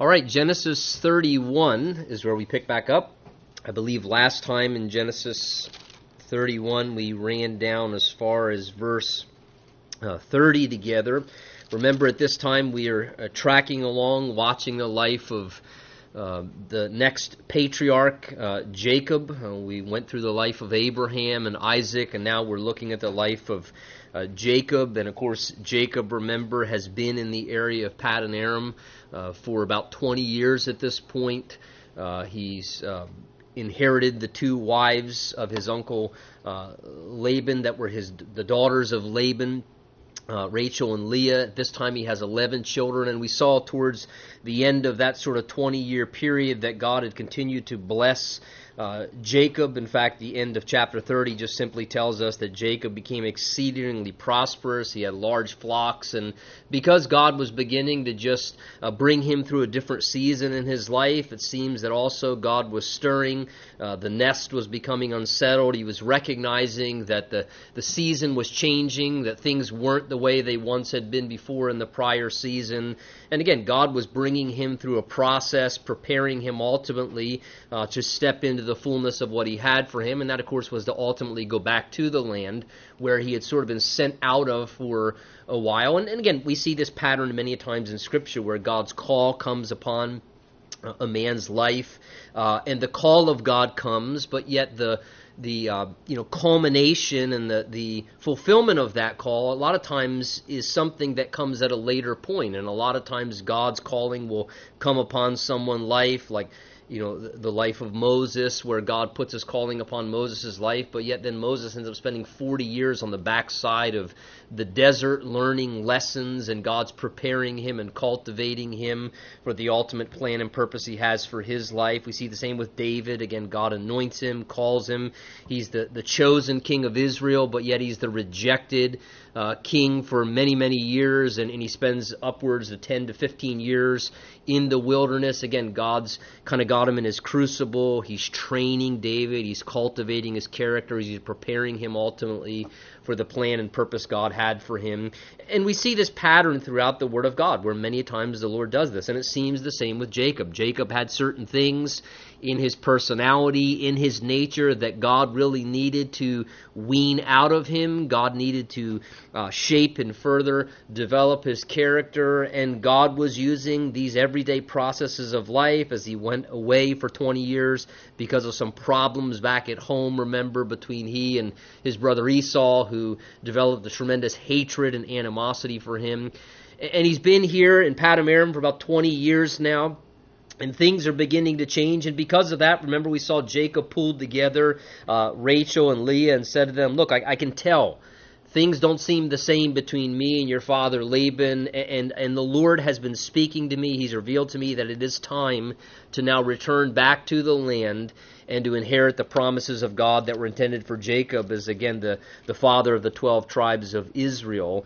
All right, Genesis 31 is where we pick back up. I believe last time in Genesis 31 we ran down as far as verse uh, 30 together. Remember, at this time we are uh, tracking along, watching the life of uh, the next patriarch, uh, Jacob. Uh, we went through the life of Abraham and Isaac, and now we're looking at the life of uh, Jacob. And of course, Jacob, remember, has been in the area of Paddan Aram uh, for about 20 years at this point. Uh, he's um, inherited the two wives of his uncle Laban that were his the daughters of Laban. Uh, Rachel and Leah. At this time, he has 11 children, and we saw towards the end of that sort of 20 year period that God had continued to bless uh, Jacob, in fact, the end of chapter 30 just simply tells us that Jacob became exceedingly prosperous. He had large flocks, and because God was beginning to just uh, bring him through a different season in his life, it seems that also God was stirring. Uh, the nest was becoming unsettled. He was recognizing that the, the season was changing, that things weren't the way they once had been before in the prior season. And again, God was bringing him through a process, preparing him ultimately uh, to step into the fullness of what he had for him, and that, of course, was to ultimately go back to the land where he had sort of been sent out of for a while. And, and again, we see this pattern many times in Scripture where God's call comes upon a man's life, uh, and the call of God comes, but yet the the uh, you know culmination and the the fulfillment of that call a lot of times is something that comes at a later point. And a lot of times God's calling will come upon someone's life like you know the, life of Moses, where God puts his calling upon Moses' life, but yet then Moses ends up spending 40 years on the backside of the desert learning lessons, and God's preparing him and cultivating him for the ultimate plan and purpose he has for his life. We see the same with David. Again, God anoints him, calls him. He's the, the chosen king of Israel, but yet he's the rejected uh, king for many, many years, and, and he spends upwards of 10 to 15 years in the wilderness. Again, God's kind of got him in his crucible. He's training David, he's cultivating his character, he's preparing him ultimately for the plan and purpose God had for him. And we see this pattern throughout the Word of God where many times the Lord does this. And it seems the same with Jacob. Jacob had certain things in his personality, in his nature, that God really needed to wean out of him. God needed to uh, shape and further develop his character. And God was using these everyday processes of life as he went away for 20 years because of some problems back at home, remember, between he and his brother Esau, who developed a tremendous hatred and animosity for him. And he's been here in Paddan Aram for about 20 years now and things are beginning to change. And because of that, remember we saw Jacob pulled together uh, Rachel and Leah and said to them, Look, I, I, can tell things don't seem the same between me and your father Laban. And, and the Lord has been speaking to me. He's revealed to me that it is time to now return back to the land and to inherit the promises of God that were intended for Jacob as, again, the, the father of the 12 tribes of Israel.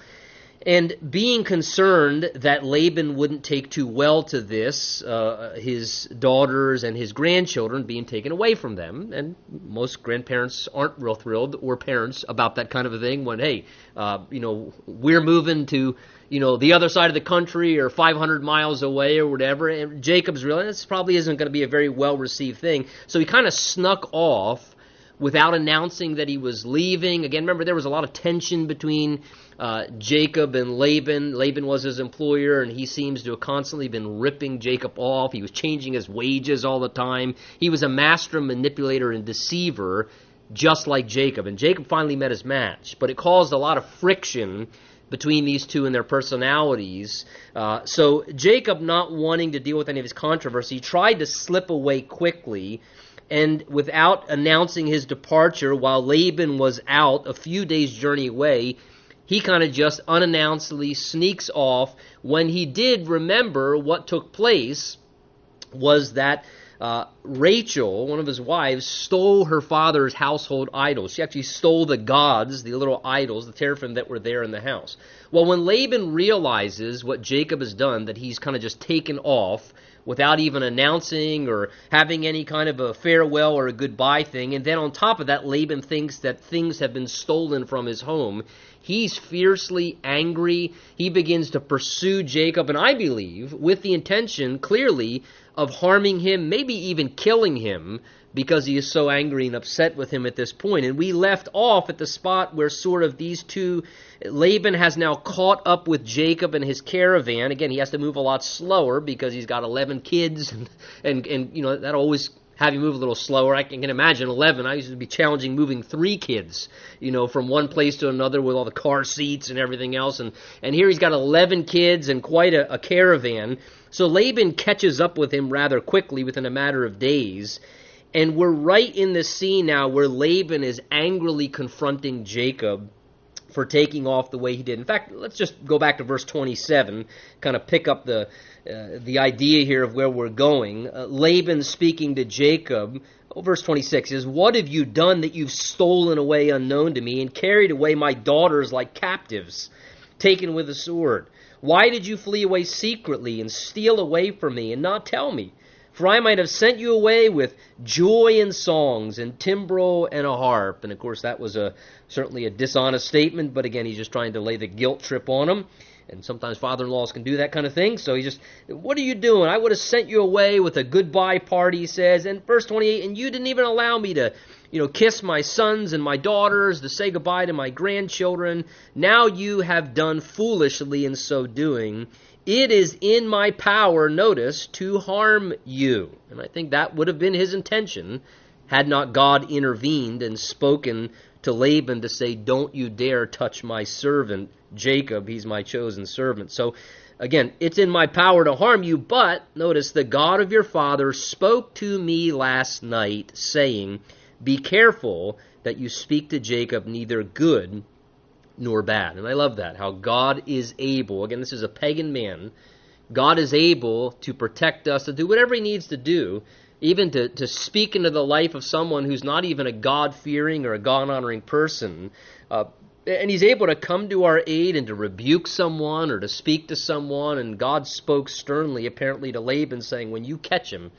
And being concerned that Laban wouldn't take too well to this, uh, his daughters and his grandchildren being taken away from them, and most grandparents aren't real thrilled, or parents, about that kind of a thing when, hey, uh, you know, we're moving to, you know, the other side of the country or 500 miles away or whatever. And Jacob's realizing this probably isn't going to be a very well received thing. So he kind of snuck off without announcing that he was leaving. Again, remember, there was a lot of tension between uh, Jacob and Laban. Laban was his employer, and he seems to have constantly been ripping Jacob off. He was changing his wages all the time. He was a master manipulator and deceiver, just like Jacob. And Jacob finally met his match, but it caused a lot of friction between these two and their personalities. Uh, so Jacob, not wanting to deal with any of his controversy, tried to slip away quickly and without announcing his departure while Laban was out a few days' journey away, he kind of just unannouncedly sneaks off. When he did remember what took place, was that uh, Rachel, one of his wives, stole her father's household idols. She actually stole the gods, the little idols, the teraphim that were there in the house. Well, when Laban realizes what Jacob has done, that he's kind of just taken off without even announcing or having any kind of a farewell or a goodbye thing. And then on top of that, Laban thinks that things have been stolen from his home. He's fiercely angry. He begins to pursue Jacob, and I believe with the intention, clearly, of harming him, maybe even killing him, because he is so angry and upset with him at this point. And we left off at the spot where sort of these two, Laban has now caught up with Jacob and his caravan. Again, he has to move a lot slower because he's got 11 kids, and, and, and you know, that always have you move a little slower. I can, imagine 11. I used to be challenging moving three kids, you know, from one place to another with all the car seats and everything else. And, and here he's got 11 kids and quite a, a caravan. So Laban catches up with him rather quickly within a matter of days. And we're right in the scene now where Laban is angrily confronting Jacob for taking off the way he did. In fact, let's just go back to verse 27, kind of pick up the uh, the idea here of where we're going. Uh, Laban speaking to Jacob, oh, verse 26 is, "What have you done that you've stolen away unknown to me and carried away my daughters like captives, taken with a sword? Why did you flee away secretly and steal away from me and not tell me?" For I might have sent you away with joy and songs and timbrel and a harp. And of course, that was a certainly a dishonest statement, but again, he's just trying to lay the guilt trip on him. And sometimes father-in-laws can do that kind of thing. So he just, what are you doing? I would have sent you away with a goodbye party, he says. And verse 28, and you didn't even allow me to, you know, kiss my sons and my daughters, to say goodbye to my grandchildren. Now you have done foolishly in so doing. It is in my power, notice, to harm you. And I think that would have been his intention had not God intervened and spoken to Laban to say, Don't you dare touch my servant Jacob. He's my chosen servant. So, again, it's in my power to harm you, but notice the God of your father spoke to me last night, saying, Be careful that you speak to Jacob neither good nor bad. And I love that, how God is able, again, this is a pagan man, God is able to protect us, to do whatever he needs to do, even to, to speak into the life of someone who's not even a God fearing or a God honoring person. Uh, and he's able to come to our aid and to rebuke someone or to speak to someone. And God spoke sternly, apparently, to Laban, saying, When you catch him,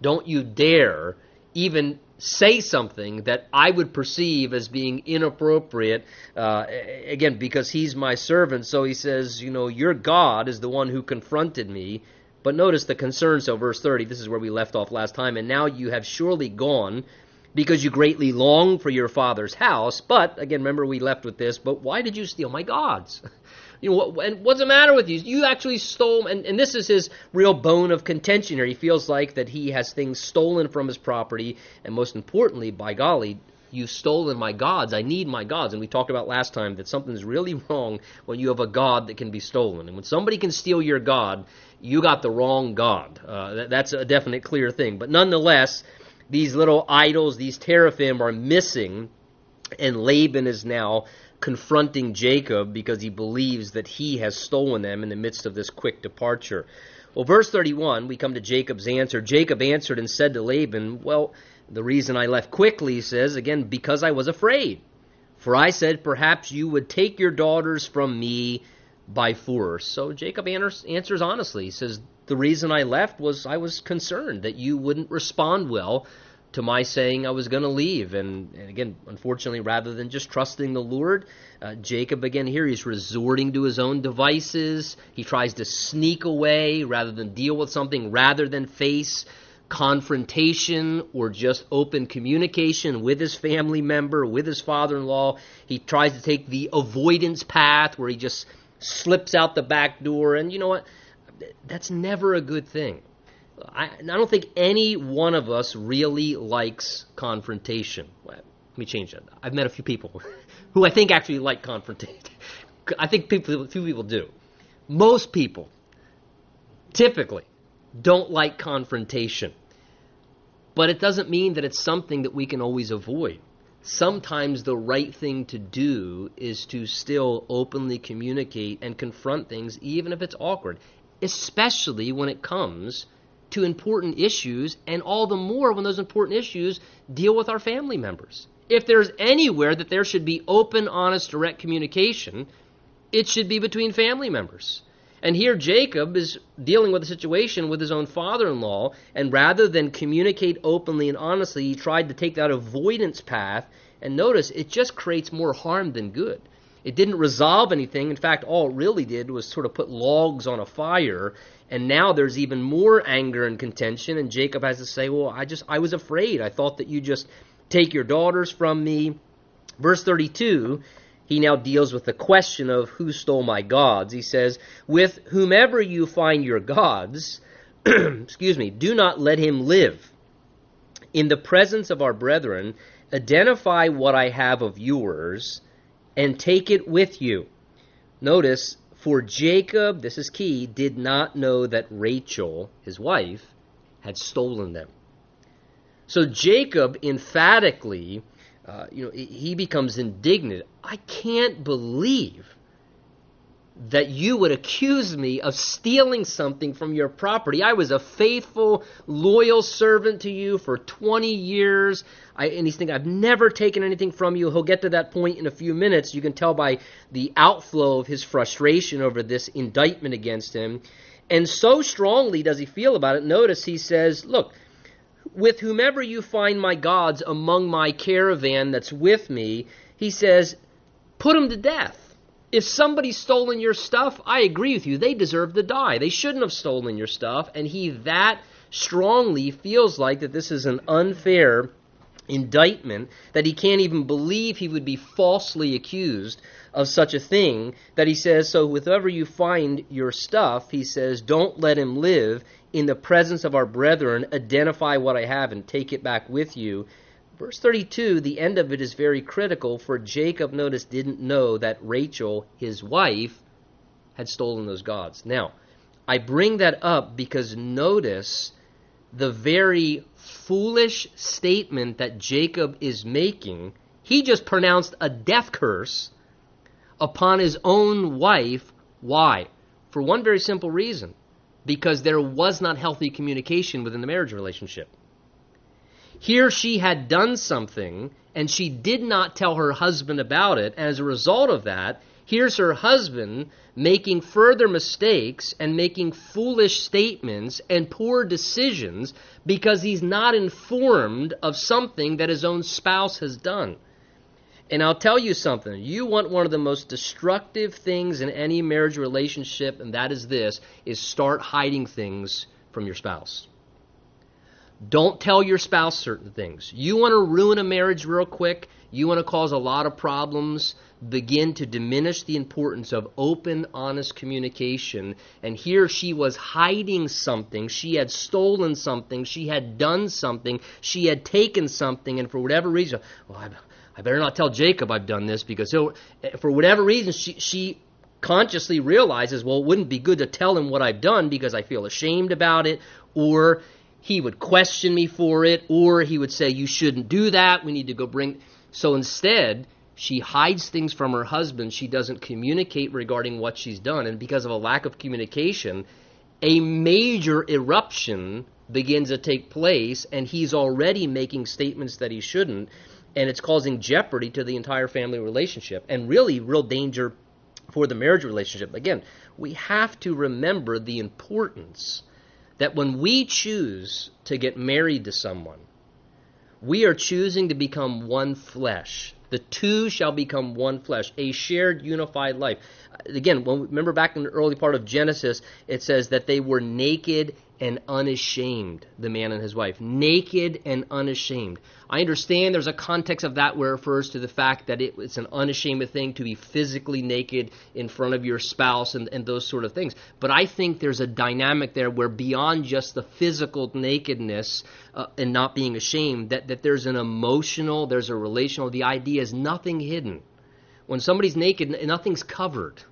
don't you dare even say something that I would perceive as being inappropriate, uh, again, because he's my servant. So he says, you know, your God is the one who confronted me. But notice the concern. So, verse 30, this is where we left off last time. And now you have surely gone because you greatly long for your father's house. But, again, remember we left with this, but why did you steal my gods? You know, what, and what's the matter with you? You actually stole, and, and this is his real bone of contention here. He feels like that he has things stolen from his property, and most importantly, by golly, you've stolen my gods. I need my gods. And we talked about last time that something's really wrong when you have a god that can be stolen. And when somebody can steal your god, you got the wrong god. Uh, that, that's a definite clear thing. But nonetheless, these little idols, these teraphim, are missing, and Laban is now confronting Jacob because he believes that he has stolen them in the midst of this quick departure. Well, verse 31, we come to Jacob's answer. Jacob answered and said to Laban, Well, the reason I left quickly, he says, again, because I was afraid. For I said, Perhaps you would take your daughters from me by force. So Jacob answers honestly. He says, The reason I left was I was concerned that you wouldn't respond well to my saying I was going to leave. And, and, again, unfortunately, rather than just trusting the Lord, uh, Jacob, again, here, he's resorting to his own devices. He tries to sneak away rather than deal with something, rather than face confrontation or just open communication with his family member, with his father in law. He tries to take the avoidance path where he just slips out the back door. And you know what? That's never a good thing. I, I don't think any one of us really likes confrontation. Let me change that. I've met a few people who I think actually like confrontation. I think people, few people do. Most people, typically, don't like confrontation. But it doesn't mean that it's something that we can always avoid. Sometimes the right thing to do is to still openly communicate and confront things, even if it's awkward, especially when it comes to important issues, and all the more when those important issues deal with our family members. If there's anywhere that there should be open, honest, direct communication, it should be between family members. And here Jacob is dealing with a situation with his own father in law, and rather than communicate openly and honestly, he tried to take that avoidance path. And notice, it just creates more harm than good. It didn't resolve anything. In fact, all it really did was sort of put logs on a fire. And now there's even more anger and contention. And Jacob has to say, Well, I just, I was afraid. I thought that you just take your daughters from me. Verse 32 he now deals with the question of who stole my gods. He says, With whomever you find your gods, excuse me, do not let him live. In the presence of our brethren, identify what I have of yours and take it with you. Notice, for Jacob, this is key, did not know that Rachel, his wife, had stolen them. So Jacob emphatically uh, you know, he becomes indignant. I can't believe that you would accuse me of stealing something from your property. I was a faithful, loyal servant to you for 20 years. I, and he's thinking, I've never taken anything from you. He'll get to that point in a few minutes. You can tell by the outflow of his frustration over this indictment against him. And so strongly does he feel about it. Notice he says, Look, with whomever you find my gods among my caravan that's with me, he says, put them to death. If somebody's stolen your stuff, I agree with you. They deserve to die. They shouldn't have stolen your stuff. And he that strongly feels like that this is an unfair indictment, that he can't even believe he would be falsely accused of such a thing, that he says, So, whoever you find your stuff, he says, don't let him live in the presence of our brethren, identify what I have and take it back with you. Verse 32, the end of it is very critical, for Jacob, notice, didn't know that Rachel, his wife, had stolen those gods. Now, I bring that up because notice the very foolish statement that Jacob is making. He just pronounced a death curse upon his own wife. Why? For one very simple reason because there was not healthy communication within the marriage relationship. Here she had done something and she did not tell her husband about it. And as a result of that, here's her husband making further mistakes and making foolish statements and poor decisions because he's not informed of something that his own spouse has done. And I'll tell you something. You want one of the most destructive things in any marriage relationship, and that is this, is start hiding things from your spouse. Don't tell your spouse certain things. You want to ruin a marriage real quick, you want to cause a lot of problems, begin to diminish the importance of open, honest communication. And here she was hiding something. She had stolen something. She had done something. She had taken something. And for whatever reason, well, I, I better not tell Jacob I've done this because he'll, eh, for whatever reason, she, she consciously realizes, well, it wouldn't be good to tell him what I've done because I feel ashamed about it, or he would question me for it, or he would say, you shouldn't do that. We need to go bring. So instead, she hides things from her husband. She doesn't communicate regarding what she's done. And because of a lack of communication, a major eruption begins to take place, and he's already making statements that he shouldn't and it's causing jeopardy to the entire family relationship and really real danger for the marriage relationship. Again, we have to remember the importance that when we choose to get married to someone, we are choosing to become one flesh. The two shall become one flesh, a shared, unified life. Again, when, remember back in the early part of Genesis, it says that they were naked and unashamed, the man and his wife. Naked and unashamed. I understand there's a context of that where it refers to the fact that it, it's an unashamed thing to be physically naked in front of your spouse and, and those sort of things. But I think there's a dynamic there where beyond just the physical nakedness uh, and not being ashamed, that, that there's an emotional, there's a relational, the idea is nothing hidden. When somebody's naked, nothing's covered.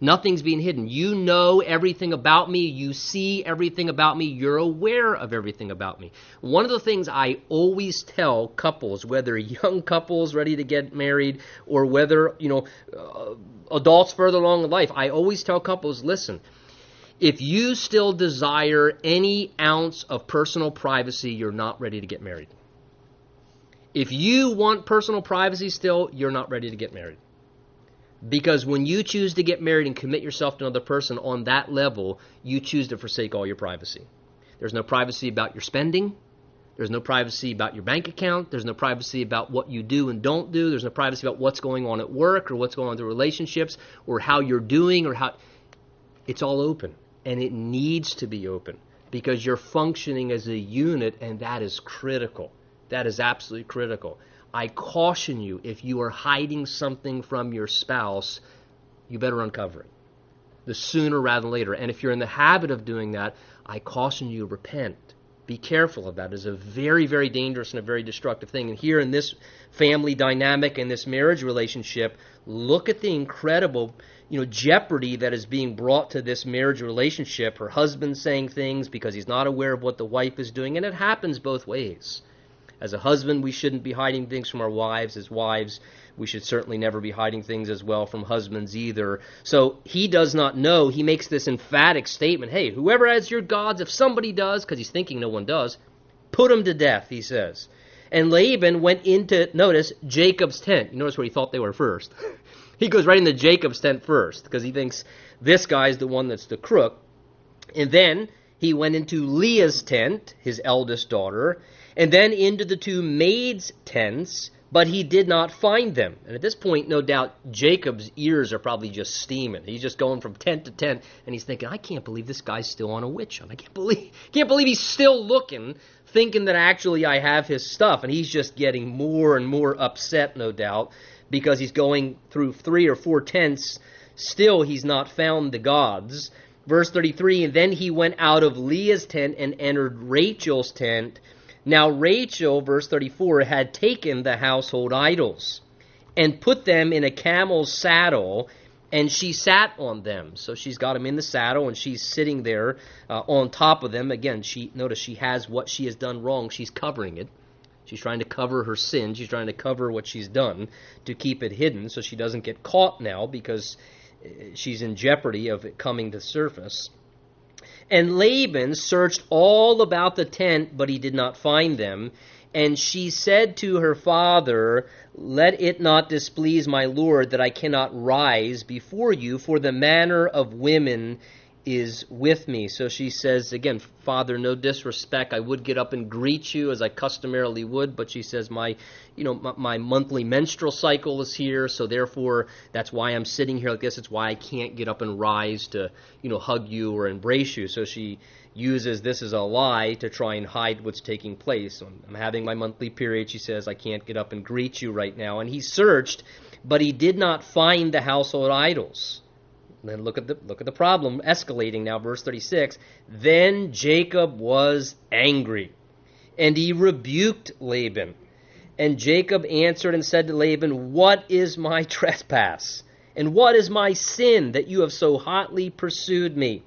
Nothing's being hidden. You know everything about me. You see everything about me. You're aware of everything about me. One of the things I always tell couples, whether young couples ready to get married or whether, you know, uh, adults further along in life, I always tell couples, listen, if you still desire any ounce of personal privacy, you're not ready to get married. If you want personal privacy still, you're not ready to get married Because when you choose to get married and commit yourself to another person on that level, you choose to forsake all your privacy. There's no privacy about your spending. There's no privacy about your bank account. There's no privacy about what you do and don't do. There's no privacy about what's going on at work or what's going on in the relationships or how you're doing or how. It's all open. And it needs to be open because you're functioning as a unit, and that is critical. That is absolutely critical. I caution you if you are hiding something from your spouse, you better uncover it. The sooner rather than later. And if you're in the habit of doing that, I caution you repent. Be careful of that. It's a very, very dangerous and a very destructive thing. And here in this family dynamic and this marriage relationship, look at the incredible you know jeopardy that is being brought to this marriage relationship her husband saying things because he's not aware of what the wife is doing and it happens both ways as a husband, we shouldn't be hiding things from our wives. As wives, we should certainly never be hiding things as well from husbands either. So he does not know. He makes this emphatic statement hey, whoever has your gods, if somebody does, because he's thinking no one does, put him to death, he says. And Laban went into, notice, Jacob's tent. You notice where he thought they were first. he goes right into Jacob's tent first because he thinks this guy's the one that's the crook. And then he went into Leah's tent, his eldest daughter, and then into the two maids' tents, but he did not find them. And at this point, no doubt, Jacob's ears are probably just steaming. He's just going from tent to tent, and he's thinking, I can't believe this guy's still on a witch hunt. I can't believe, can't believe he's still looking, thinking that actually I have his stuff. And he's just getting more and more upset, no doubt, because he's going through three or four tents. Still, he's not found the gods. Verse 33 And then he went out of Leah's tent and entered Rachel's tent. Now Rachel, verse 34, had taken the household idols and put them in a camel's saddle, and she sat on them. So she's got them in the saddle, and she's sitting there uh, on top of them. Again, she notice she has what she has done wrong. She's covering it. She's trying to cover her sin. She's trying to cover what she's done to keep it hidden so she doesn't get caught now because uh, she's in jeopardy of it coming to surface. And Laban searched all about the tent, but he did not find them. And she said to her father, Let it not displease my lord that I cannot rise before you, for the manner of women is with me. So she says, again, Father, no disrespect. I would get up and greet you as I customarily would, but she says, my, you know, my, my, monthly menstrual cycle is here, so therefore that's why I'm sitting here like this. It's why I can't get up and rise to, you know, hug you or embrace you. So she uses this as a lie to try and hide what's taking place. I'm having my monthly period. She says, I can't get up and greet you right now. And he searched, but he did not find the household idols. Then look at the look at the problem escalating now verse 36. Then Jacob was angry and he rebuked Laban. And Jacob answered and said to Laban, "What is my trespass? And what is my sin that you have so hotly pursued me?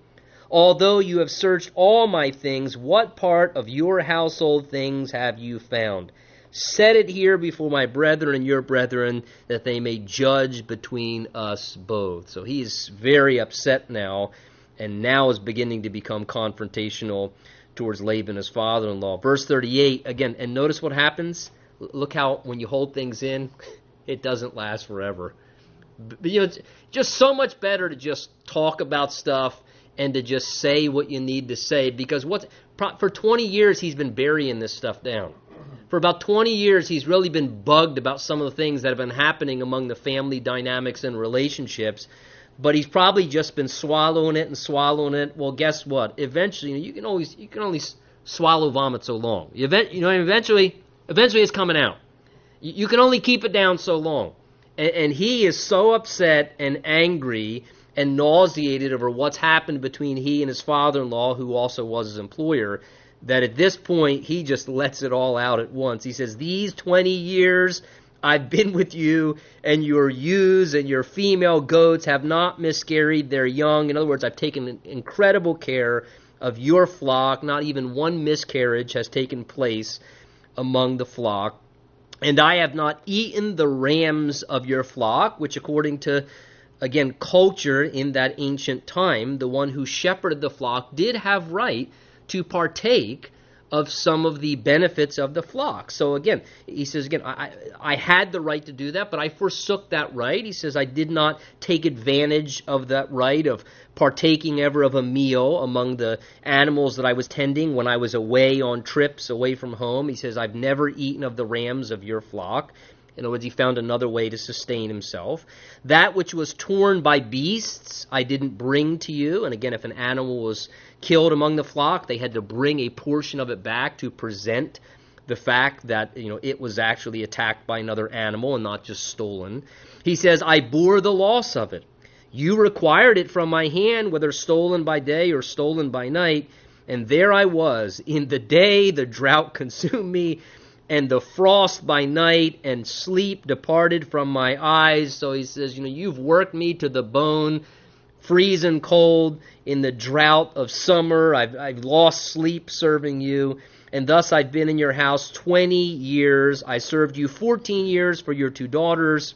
Although you have searched all my things, what part of your household things have you found?" Set it here before my brethren and your brethren, that they may judge between us both. So he is very upset now, and now is beginning to become confrontational towards Laban, his father in law. Verse 38, again, and notice what happens. Look how when you hold things in, it doesn't last forever. But, you know, it's just so much better to just talk about stuff and to just say what you need to say because what for 20 years he's been burying this stuff down for about 20 years, he's really been bugged about some of the things that have been happening among the family dynamics and relationships. But he's probably just been swallowing it and swallowing it. Well, guess what? Eventually, you can always you can only swallow vomit so long. You, know, eventually, eventually, it's coming out. You, you can only keep it down so long. And, and he is so upset and angry and nauseated over what's happened between he and his father-in-law, who also was his employer, that at this point he just lets it all out at once. He says, These 20 years I've been with you, and your ewes and your female goats have not miscarried their young. In other words, I've taken incredible care of your flock. Not even one miscarriage has taken place among the flock. And I have not eaten the rams of your flock, which, according to again culture in that ancient time, the one who shepherded the flock did have right to partake of some of the benefits of the flock. So again, he says again, I, I had the right to do that, but I forsook that right. He says I did not take advantage of that right of partaking ever of a meal among the animals that I was tending when I was away on trips away from home. He says I've never eaten of the rams of your flock. In other words, he found another way to sustain himself. That which was torn by beasts, I didn't bring to you. And again, if an animal was killed among the flock, they had to bring a portion of it back to present the fact that you know it was actually attacked by another animal and not just stolen. He says, "I bore the loss of it. You required it from my hand, whether stolen by day or stolen by night." And there I was. In the day the drought consumed me, and the frost by night and sleep departed from my eyes. So he says, You know, you've worked me to the bone, freezing cold in the drought of summer. I've, I've lost sleep serving you. And thus I've been in your house 20 years. I served you 14 years for your two daughters,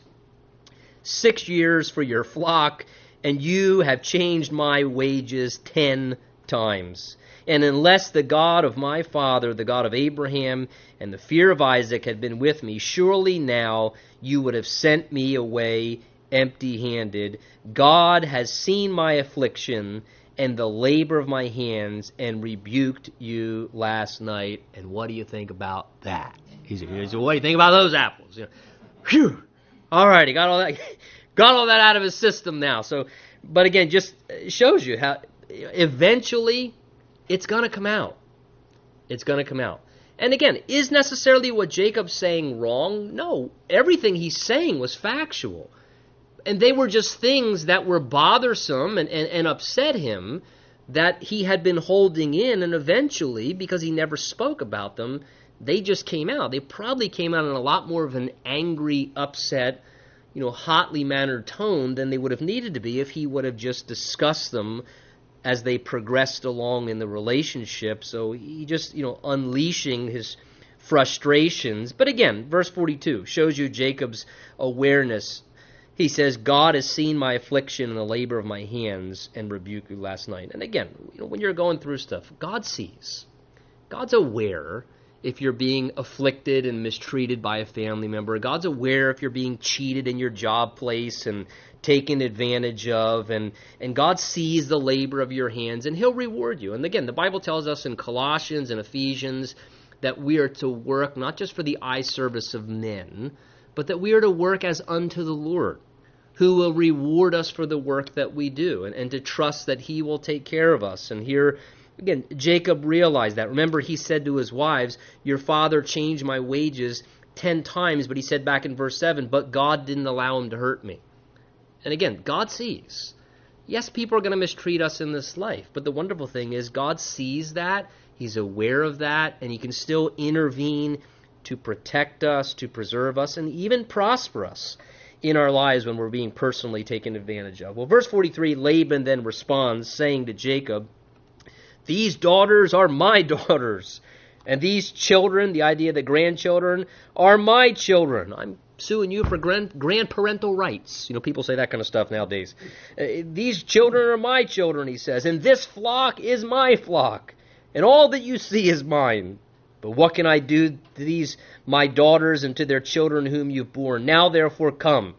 six years for your flock, and you have changed my wages 10 times. And unless the God of my father, the God of Abraham, and the fear of Isaac had been with me, surely now you would have sent me away empty handed. God has seen my affliction and the labor of my hands and rebuked you last night. And what do you think about that? He said, What do you think about those apples? You know, Phew. All right, he got all that got all that out of his system now. So but again, just shows you how eventually it's going to come out. It's going to come out. And again, is necessarily what Jacob's saying wrong? No. Everything he's saying was factual. And they were just things that were bothersome and, and, and upset him that he had been holding in. And eventually, because he never spoke about them, they just came out. They probably came out in a lot more of an angry, upset, you know, hotly mannered tone than they would have needed to be if he would have just discussed them as they progressed along in the relationship. So he just, you know, unleashing his frustrations. But again, verse 42 shows you Jacob's awareness. He says, God has seen my affliction and the labor of my hands and rebuked you last night. And again, you know, when you're going through stuff, God sees. God's aware if you're being afflicted and mistreated by a family member. God's aware if you're being cheated in your job place and taken advantage of and and God sees the labor of your hands and he'll reward you. And again, the Bible tells us in Colossians and Ephesians that we are to work not just for the eye service of men, but that we are to work as unto the Lord, who will reward us for the work that we do and, and to trust that he will take care of us. And here again, Jacob realized that. Remember, he said to his wives, Your father changed my wages ten times, but he said back in verse 7, But God didn't allow him to hurt me. And again, God sees. Yes, people are going to mistreat us in this life, but the wonderful thing is God sees that, He's aware of that, and He can still intervene to protect us, to preserve us, and even prosper us in our lives when we're being personally taken advantage of. Well, verse 43 Laban then responds, saying to Jacob, These daughters are my daughters, and these children, the idea that grandchildren, are my children. I'm suing you for grand, grandparental rights. You know, people say that kind of stuff nowadays. Uh, these children are my children, he says, and this flock is my flock, and all that you see is mine. But what can I do to these my daughters and to their children whom you've borne? Now therefore come,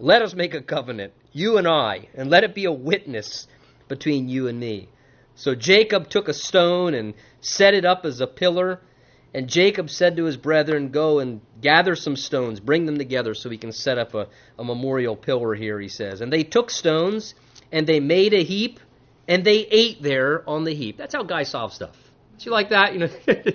let us make a covenant, you and I, and let it be a witness between you and me. So Jacob took a stone and set it up as a pillar and Jacob said to his brethren, Go and gather some stones, bring them together so we can set up a, a memorial pillar here, he says. And they took stones and they made a heap and they ate there on the heap. That's how guys solve stuff. Do you like that? You know,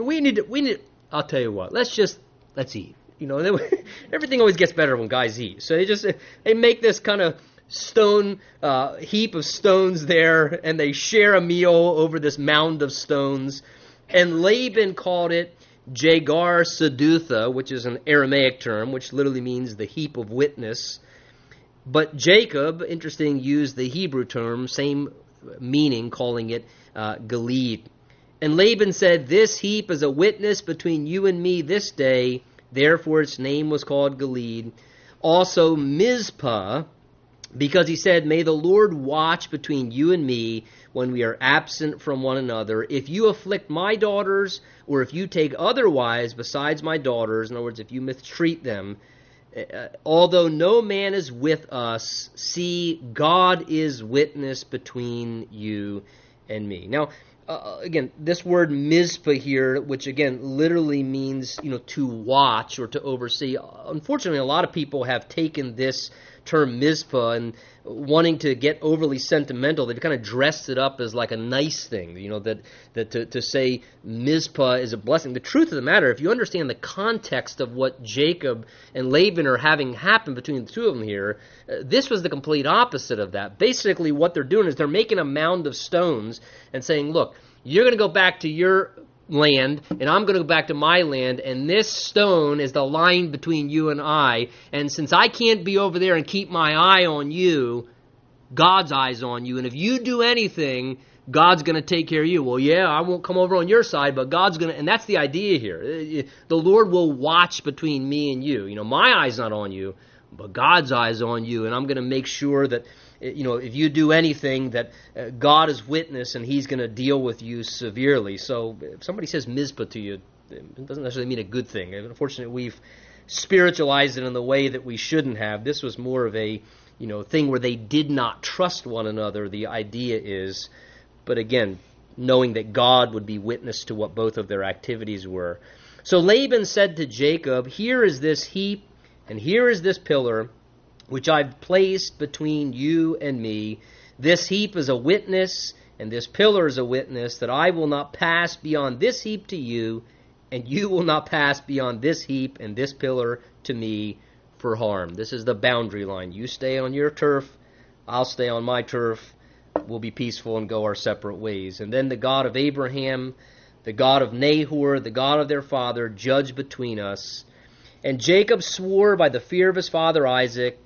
we need to, we need. I'll tell you what. Let's just let's eat. You know, everything always gets better when guys eat. So they just they make this kind of stone uh, heap of stones there, and they share a meal over this mound of stones. And Laban called it Jegar Sahadutha, which is an Aramaic term, which literally means the heap of witness. But Jacob, interesting, used the Hebrew term, same meaning, calling it uh. And Laban said, This heap is a witness between you and me this day. Therefore its name was called Gilead. Also Mizpah because he said, May the Lord watch between you and me when we are absent from one another. If you afflict my daughters, or if you take other wives besides my daughters, in other words, if you mistreat them, uh, although no man is with us, see, God is witness between you and me. Now, uh, again, this word Mizpah here, which again literally means you know to watch or to oversee. Unfortunately, a lot of people have taken this term Mizpah and wanting to get overly sentimental, they've kind of dressed it up as like a nice thing. You know that that to, to say Mizpah is a blessing. The truth of the matter, if you understand the context of what Jacob and Laban are having happen between the two of them here, uh, this was the complete opposite of that. Basically, what they're doing is they're making a mound of stones and saying, "Look, you're going to go back to your land, and I'm going to go back to my land, and this stone is the line between you and I. And since I can't be over there and keep my eye on you, God's eyes on you. And if you do anything, God's going to take care of you. Well, yeah, I won't come over on your side, but God's going to, and that's the idea here. Uh, uh, the Lord will watch between me and you. You know, my eye's not on you, but God's eyes on you, and I'm going to make sure that you know, if you do anything, that uh, God is witness and He's going to deal with you severely. So if somebody says Mizpah to you, it doesn't necessarily mean a good thing. Unfortunately, we've spiritualized it in the way that we shouldn't have. This was more of a, you know, thing where they did not trust one another. The idea is, but again, knowing that God would be witness to what both of their activities were. So Laban said to Jacob, Here is this heap, and here is this pillar which I've placed between you and me. This heap is a witness, and this pillar is a witness that I will not pass beyond this heap to you, and you will not pass beyond this heap and this pillar to me for harm. This is the boundary line. You stay on your turf, I'll stay on my turf. We'll be peaceful and go our separate ways. And then the God of Abraham, the God of Nahor, the God of their father, judge between us. And Jacob swore by the fear of his father Isaac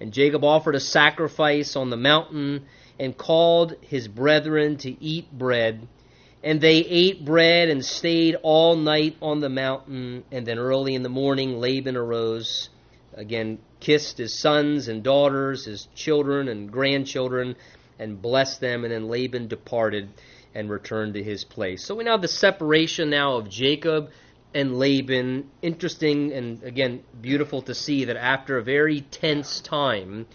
and Jacob offered a sacrifice on the mountain and called his brethren to eat bread. And they ate bread and stayed all night on the mountain. And then early in the morning, Laban arose, again kissed his sons and daughters, his children and grandchildren, and blessed them. And then Laban departed and returned to his place. So we now have the separation now of Jacob and Laban. Interesting and again beautiful to see that after a very tense time,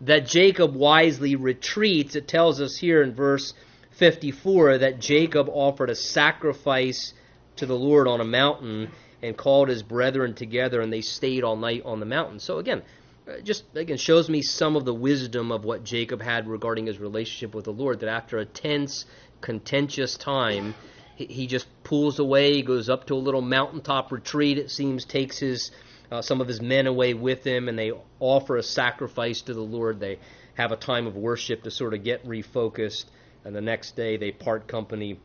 that Jacob wisely retreats. It tells us here in verse 54 that Jacob offered a sacrifice to the Lord on a mountain and called his brethren together, and they stayed all night on the mountain. So again, uh, just again shows me some of the wisdom of what Jacob had regarding his relationship with the Lord. That after a tense, contentious time, he just pulls away, goes up to a little mountaintop retreat. It seems takes his uh, some of his men away with him, and they offer a sacrifice to the Lord. They have a time of worship to sort of get refocused, and the next day they part company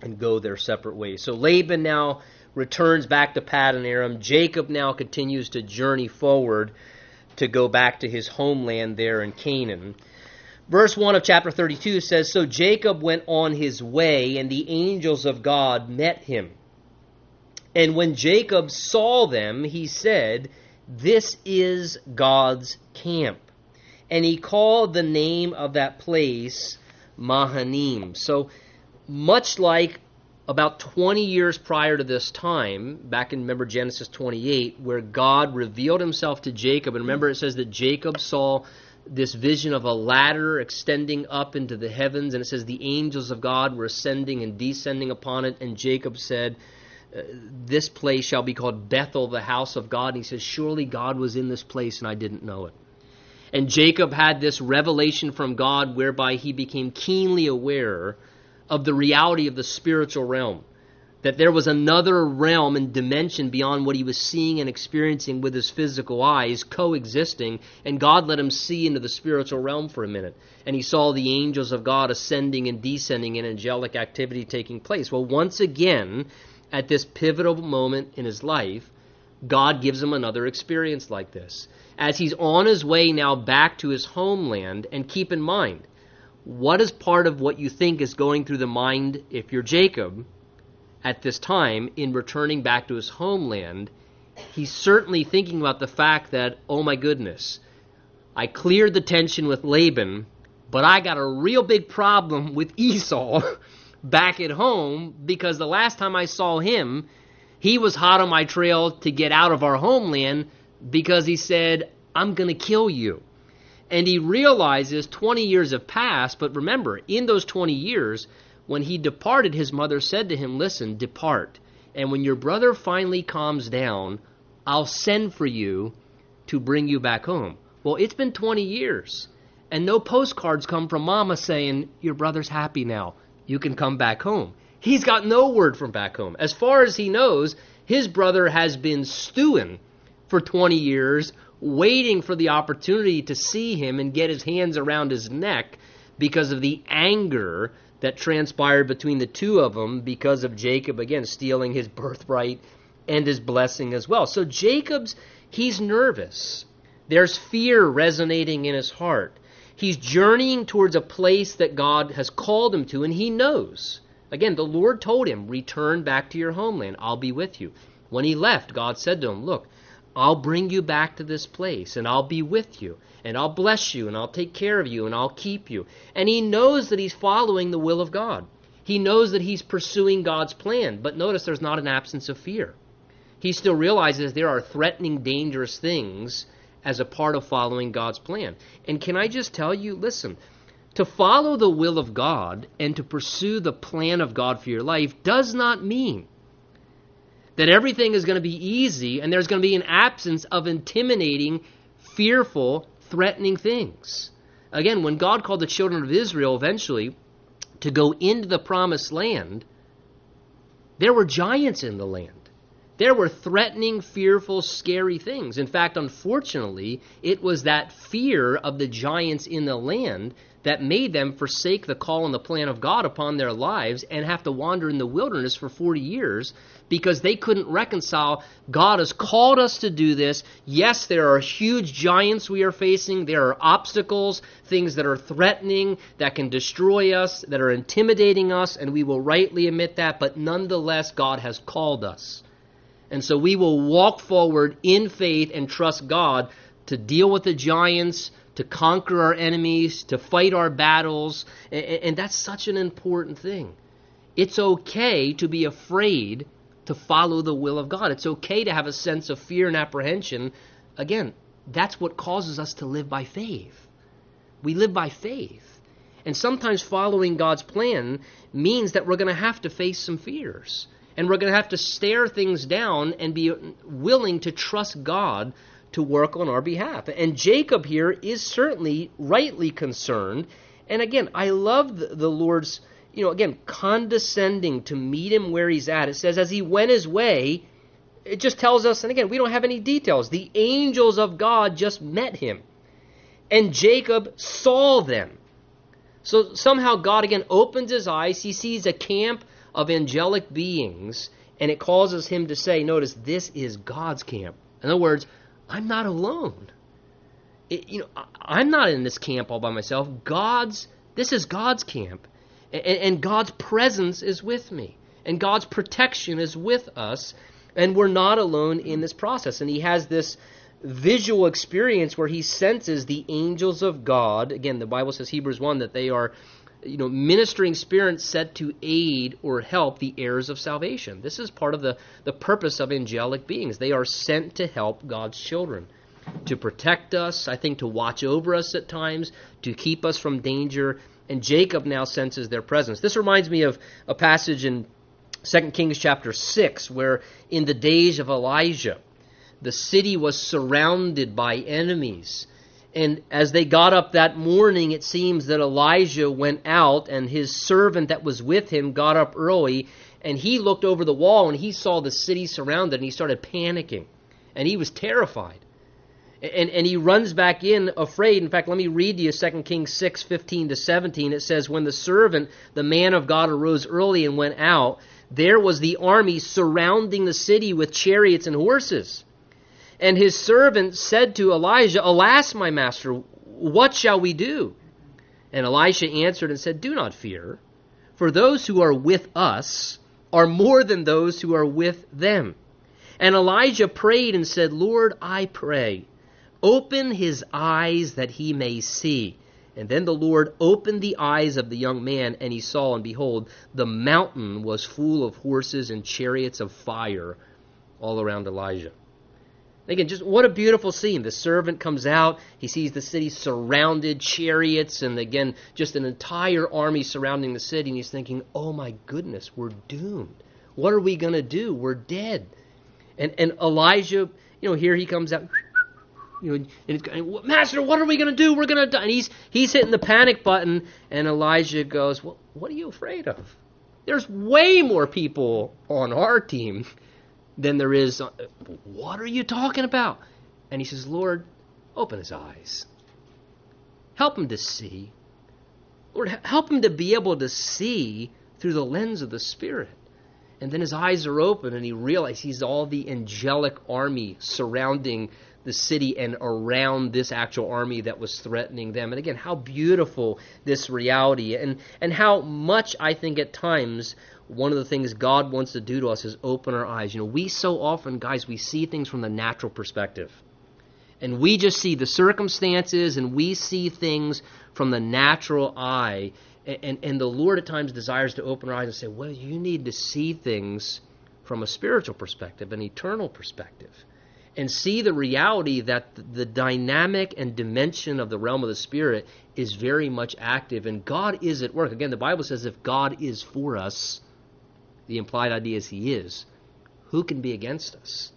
and go their separate ways. So Laban now returns back to Paddan Aram. Jacob now continues to journey forward to go back to his homeland there in Canaan. Verse 1 of chapter 32 says So Jacob went on his way, and the angels of God met him. And when Jacob saw them, he said, This is God's camp. And he called the name of that place Mahanaim. So, much like about 20 years prior to this time, back in, remember, Genesis 28, where God revealed himself to Jacob. And remember, it says that Jacob saw this vision of a ladder extending up into the heavens, and it says the angels of God were ascending and descending upon it. And Jacob said, uh, This place shall be called Bethel, the house of God. And he says, Surely God was in this place, and I didn't know it. And Jacob had this revelation from God whereby he became keenly aware of the reality of the spiritual realm that there was another realm and dimension beyond what he was seeing and experiencing with his physical eyes coexisting and God let him see into the spiritual realm for a minute. And he saw the angels of God ascending and descending in angelic activity taking place. Well once again at this pivotal moment in his life God gives him another experience like this. As he's on his way now back to his homeland and keep in mind what is part of what you think is going through the mind if you're Jacob at this time in returning back to his homeland, he's certainly thinking about the fact that, oh my goodness, I cleared the tension with Laban, but I got a real big problem with Esau back at home because the last time I saw him, he was hot on my trail to get out of our homeland because he said, I'm going to kill you. And he realizes 20 years have passed, but remember, in those 20 years, when he departed, his mother said to him, Listen, depart. And when your brother finally calms down, I'll send for you to bring you back home. Well, it's been 20 years, and no postcards come from mama saying, Your brother's happy now. You can come back home. He's got no word from back home. As far as he knows, his brother has been stewing for 20 years, waiting for the opportunity to see him and get his hands around his neck because of the anger that transpired between the two of them because of Jacob, again, stealing his birthright and his blessing as well. So Jacob's, he's nervous. There's fear resonating in his heart. He's journeying towards a place that God has called him to, and he knows. Again, the Lord told him, Return back to your homeland. I'll be with you. When he left, God said to him, Look, I'll bring you back to this place, and I'll be with you, and I'll bless you, and I'll take care of you, and I'll keep you. And he knows that he's following the will of God. He knows that he's pursuing God's plan, but notice there's not an absence of fear. He still realizes there are threatening, dangerous things as a part of following God's plan. And can I just tell you, listen, to follow the will of God and to pursue the plan of God for your life does not mean that everything is going to be easy and there's going to be an absence of intimidating, fearful, threatening things. Again, when God called the children of Israel eventually to go into the promised land, there were giants in the land. There were threatening, fearful, scary things. In fact, unfortunately, it was that fear of the giants in the land that made them forsake the call and the plan of God upon their lives and have to wander in the wilderness for 40 years because they couldn't reconcile God has called us to do this. Yes, there are huge giants we are facing. There are obstacles, things that are threatening, that can destroy us, that are intimidating us, and we will rightly admit that, but nonetheless, God has called us. And so we will walk forward in faith and trust God to deal with the giants, to conquer our enemies, to fight our battles. And, that's such an important thing. It's okay to be afraid to follow the will of God. It's okay to have a sense of fear and apprehension. Again, that's what causes us to live by faith. We live by faith. And sometimes following God's plan means that we're going to have to face some fears. And we're going to have to stare things down and be willing to trust God to work on our behalf. And Jacob here is certainly rightly concerned. And again, I love the, Lord's, you know, again, condescending to meet him where he's at. It says, as he went his way, it just tells us, and again, we don't have any details. The angels of God just met him. And Jacob saw them. So somehow God again opens his eyes. He sees a camp of angelic beings, and it causes him to say, notice, this is God's camp. In other words, I'm not alone. It, you know, I'm not in this camp all by myself. God's, this is God's camp. And, God's presence is with me. And God's protection is with us. And we're not alone in this process. And he has this visual experience where he senses the angels of God. Again, the Bible says, Hebrews 1, that they are you know, ministering spirits set to aid or help the heirs of salvation. This is part of the, the purpose of angelic beings. They are sent to help God's children, to protect us, I think to watch over us at times, to keep us from danger. And Jacob now senses their presence. This reminds me of a passage in 2 Kings chapter 6, where in the days of Elijah, the city was surrounded by enemies and as they got up that morning, it seems that Elijah went out, and his servant that was with him got up early, and he looked over the wall and he saw the city surrounded, and he started panicking. And he was terrified. And, and he runs back in afraid. In fact, let me read to you 2 Kings 6 15 to 17. It says, When the servant, the man of God, arose early and went out, there was the army surrounding the city with chariots and horses. And his servant said to Elijah, Alas, my master, what shall we do? And Elisha answered and said, Do not fear, for those who are with us are more than those who are with them. And Elijah prayed and said, Lord, I pray, Open his eyes that he may see. And then the Lord opened the eyes of the young man, and he saw, and behold, the mountain was full of horses and chariots of fire all around Elijah. Again, just what a beautiful scene. The servant comes out, he sees the city surrounded, chariots, and again, just an entire army surrounding the city, and he's thinking, oh my goodness, we're doomed. What are we going to do? We're dead. And, and Elijah, you know, here he comes out, you know, and going, Master, what are we going to do? We're going to die. And he's, he's hitting the panic button, and Elijah goes, well, what are you afraid of? There's way more people on our team than there is. Uh, what are you talking about? And he says, Lord, open his eyes. Help him to see. Lord, help him to be able to see through the lens of the Spirit. And then his eyes are open and he realizes he's all the angelic army surrounding the city and around this actual army that was threatening them. And again, how beautiful this reality and and how much I think at times one of the things God wants to do to us is open our eyes. You know, we so often, guys, we see things from the natural perspective. And we just see the circumstances and we see things from the natural eye. And, and, and the Lord at times desires to open our eyes and say, well, you need to see things from a spiritual perspective, an eternal perspective and see the reality that the dynamic and dimension of the realm of the spirit is very much active and God is at work. Again, the Bible says if God is for us, the implied idea is he is. Who can be against us?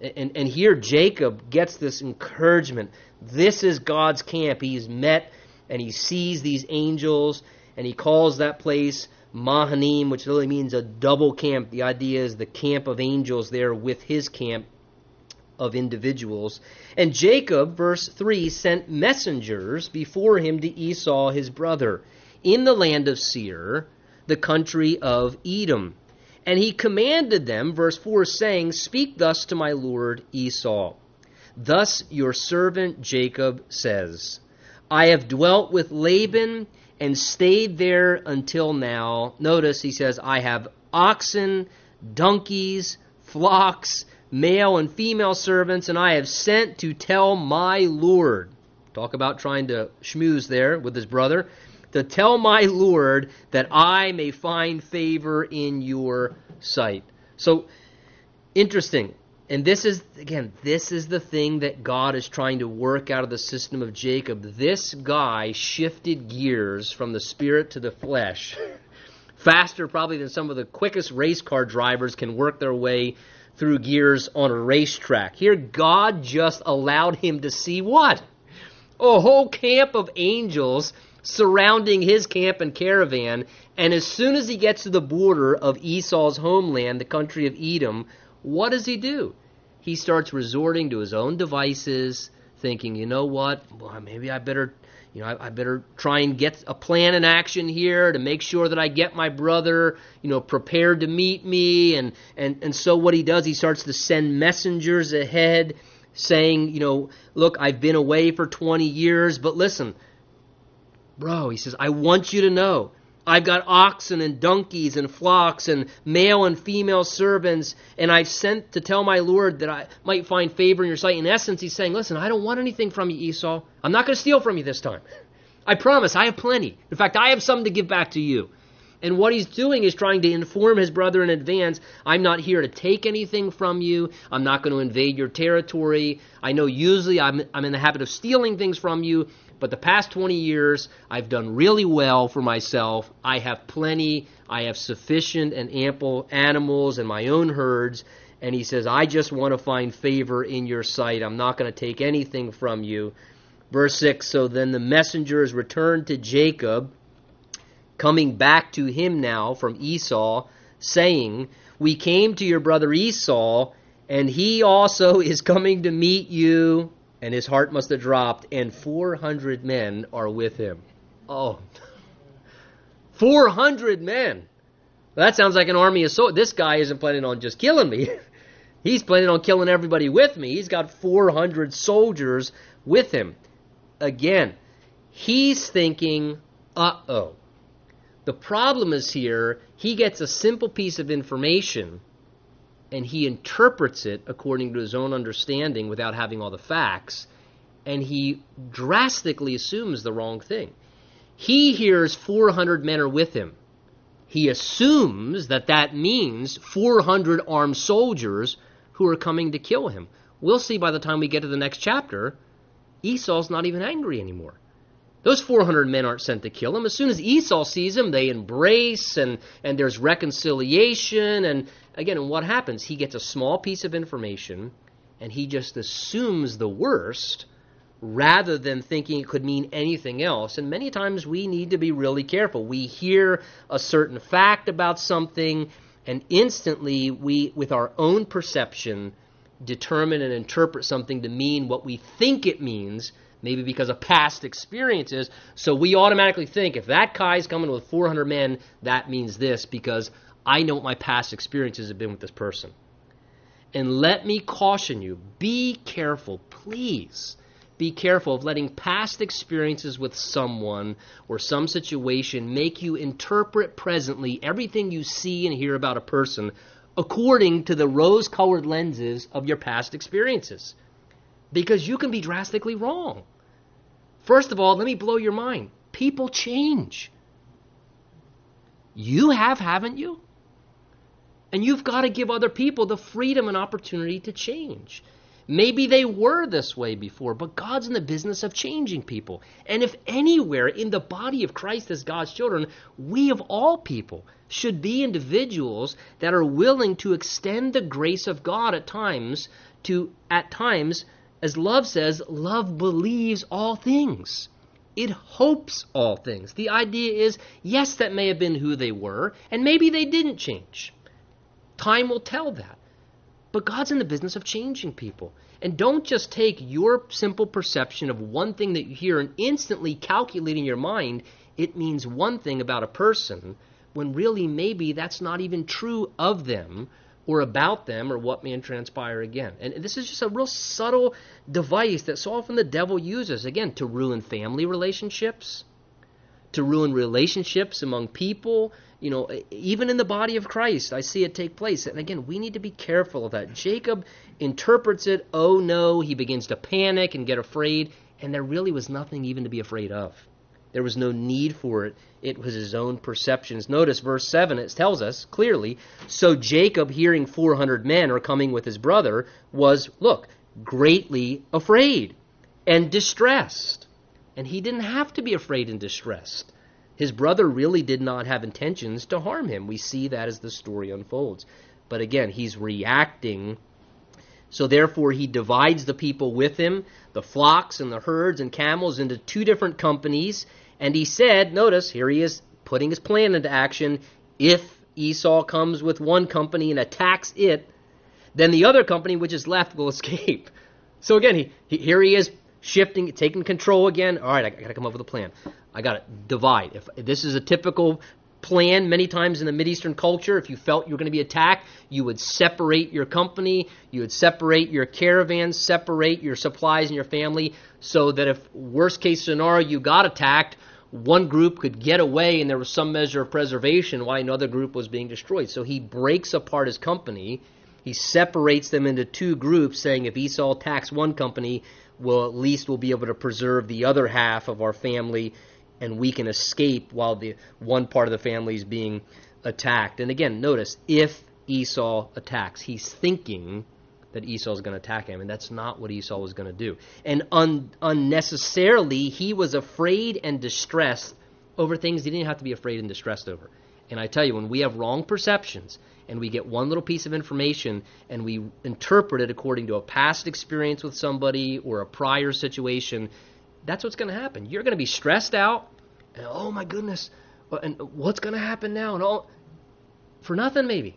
And, and here Jacob gets this encouragement. This is God's camp. He's met and he sees these angels and he calls that place Mahanaim, which really means a double camp. The idea is the camp of angels there with his camp of individuals. And Jacob, verse 3, sent messengers before him to Esau his brother in the land of Seir, the country of Edom. And he commanded them, verse 4, saying, Speak thus to my lord Esau. Thus your servant Jacob says, I have dwelt with Laban and stayed there until now. Notice he says, I have oxen, donkeys, flocks, male and female servants, and I have sent to tell my Lord. Talk about trying to schmooze there with his brother to tell my Lord that I may find favor in your sight. So, interesting. And this is, again, this is the thing that God is trying to work out of the system of Jacob. This guy shifted gears from the spirit to the flesh faster, probably, than some of the quickest race car drivers can work their way through gears on a racetrack. Here, God just allowed him to see what? A whole camp of angels surrounding his camp and caravan. And as soon as he gets to the border of Esau's homeland, the country of Edom, what does he do? He starts resorting to his own devices, thinking, you know what? Well, maybe I better, you know, I, I better try and get a plan in action here to make sure that I get my brother, you know, prepared to meet me. And and and so what he does, he starts to send messengers ahead, saying, you know, look, I've been away for 20 years, but listen, Bro, he says, I want you to know. I've got oxen and donkeys and flocks and male and female servants, and I've sent to tell my Lord that I might find favor in your sight. In essence, he's saying, Listen, I don't want anything from you, Esau. I'm not going to steal from you this time. I promise, I have plenty. In fact, I have some to give back to you. And what he's doing is trying to inform his brother in advance I'm not here to take anything from you. I'm not going to invade your territory. I know usually I'm, I'm in the habit of stealing things from you, but the past 20 years, I've done really well for myself. I have plenty, I have sufficient and ample animals and my own herds. And he says, I just want to find favor in your sight. I'm not going to take anything from you. Verse 6 So then the messengers returned to Jacob, coming back to him now from Esau, saying, We came to your brother Esau, and he also is coming to meet you and his heart must have dropped, and 400 men are with him. Oh, 400 men. That sounds like an army of soldiers. This guy isn't planning on just killing me. He's planning on killing everybody with me. He's got 400 soldiers with him. Again, he's thinking, uh oh. The problem is here, he gets a simple piece of information and he interprets it according to his own understanding without having all the facts. and he drastically assumes the wrong thing. He hears 400 men are with him. He assumes that that means 400 armed soldiers who are coming to kill him. We'll see by the time we get to the next chapter, Esau's not even angry anymore. Those 400 men aren't sent to kill him. As soon as Esau sees him, they embrace and, and there's reconciliation. And again, what happens? He gets a small piece of information and he just assumes the worst rather than thinking it could mean anything else. And many times we need to be really careful. We hear a certain fact about something and instantly we, with our own perception, determine and interpret something to mean what we think it means maybe because of past experiences. So we automatically think if that guy's coming with 400 men, that means this because I know what my past experiences have been with this person. And let me caution you be careful, please. Be careful of letting past experiences with someone or some situation make you interpret presently everything you see and hear about a person according to the rose colored lenses of your past experiences because you can be drastically wrong. First of all, let me blow your mind. People change. You have, haven't you? And you've got to give other people the freedom and opportunity to change. Maybe they were this way before, but God's in the business of changing people. And if anywhere in the body of Christ as God's children, we of all people should be individuals that are willing to extend the grace of God at times to at times as love says, love believes all things. It hopes all things. The idea is, yes, that may have been who they were, and maybe they didn't change. Time will tell that. But God's in the business of changing people. And don't just take your simple perception of one thing that you hear and instantly calculate in your mind it means one thing about a person when really maybe that's not even true of them or about them or what may transpire again. And this is just a real subtle device that so often the devil uses, again, to ruin family relationships, to ruin relationships among people, you know, even in the body of Christ, I see it take place. And again, we need to be careful of that. Jacob interprets it, oh no, he begins to panic and get afraid, and there really was nothing even to be afraid of. There was no need for it. It was his own perceptions. Notice verse 7, it tells us clearly So Jacob, hearing 400 men are coming with his brother, was, look, greatly afraid and distressed. And he didn't have to be afraid and distressed. His brother really did not have intentions to harm him. We see that as the story unfolds. But again, he's reacting. So therefore, he divides the people with him, the flocks and the herds and camels, into two different companies and he said, notice, here he is putting his plan into action. If Esau comes with one company and attacks it, then the other company which is left will escape. So again, he, he, here he is shifting, taking control again. All right, I got to come up with a plan. I got to divide. If, if this is a typical plan many times in the Mideastern culture. If you felt you were going to be attacked, you would separate your company, you would separate your caravans, separate your supplies and your family, so that if worst case scenario you got attacked, one group could get away and there was some measure of preservation while another group was being destroyed. So he breaks apart his company. He separates them into two groups, saying if Esau attacks one company, well, at least we'll be able to preserve the other half of our family and we can escape while the one part of the family is being attacked. And again, notice if Esau attacks, he's thinking that Esau is going to attack him, and that's not what Esau was going to do. And un- unnecessarily, he was afraid and distressed over things he didn't have to be afraid and distressed over. And I tell you, when we have wrong perceptions and we get one little piece of information and we interpret it according to a past experience with somebody or a prior situation, that's what's going to happen. You're going to be stressed out, and oh my goodness, uh, and what's going to happen now? And all for nothing, maybe.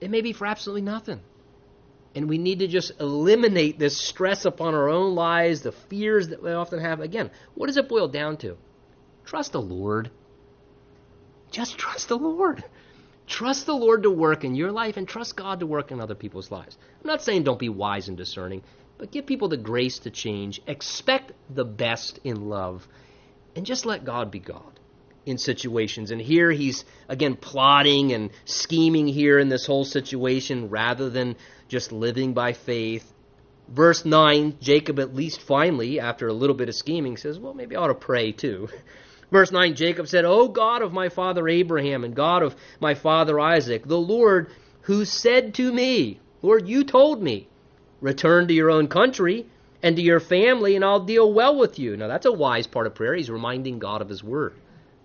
It may be for absolutely nothing. And we need to just eliminate this stress upon our own lives, the fears that we often have. Again, what does it boil down to? Trust the Lord. Just trust the Lord. Trust the Lord to work in your life and trust God to work in other people's lives. I'm not saying don't be wise and discerning, but give people the grace to change. Expect the best in love and just let God be God in situations. And here he's, again, plotting and scheming here in this whole situation rather than just living by faith. Verse 9, Jacob, at least finally, after a little bit of scheming, says, Well, maybe I ought to pray too. Verse 9, Jacob said, O God of my father Abraham and God of my father Isaac, the Lord who said to me, Lord, you told me, return to your own country and to your family, and I'll deal well with you. Now, that's a wise part of prayer. He's reminding God of his word.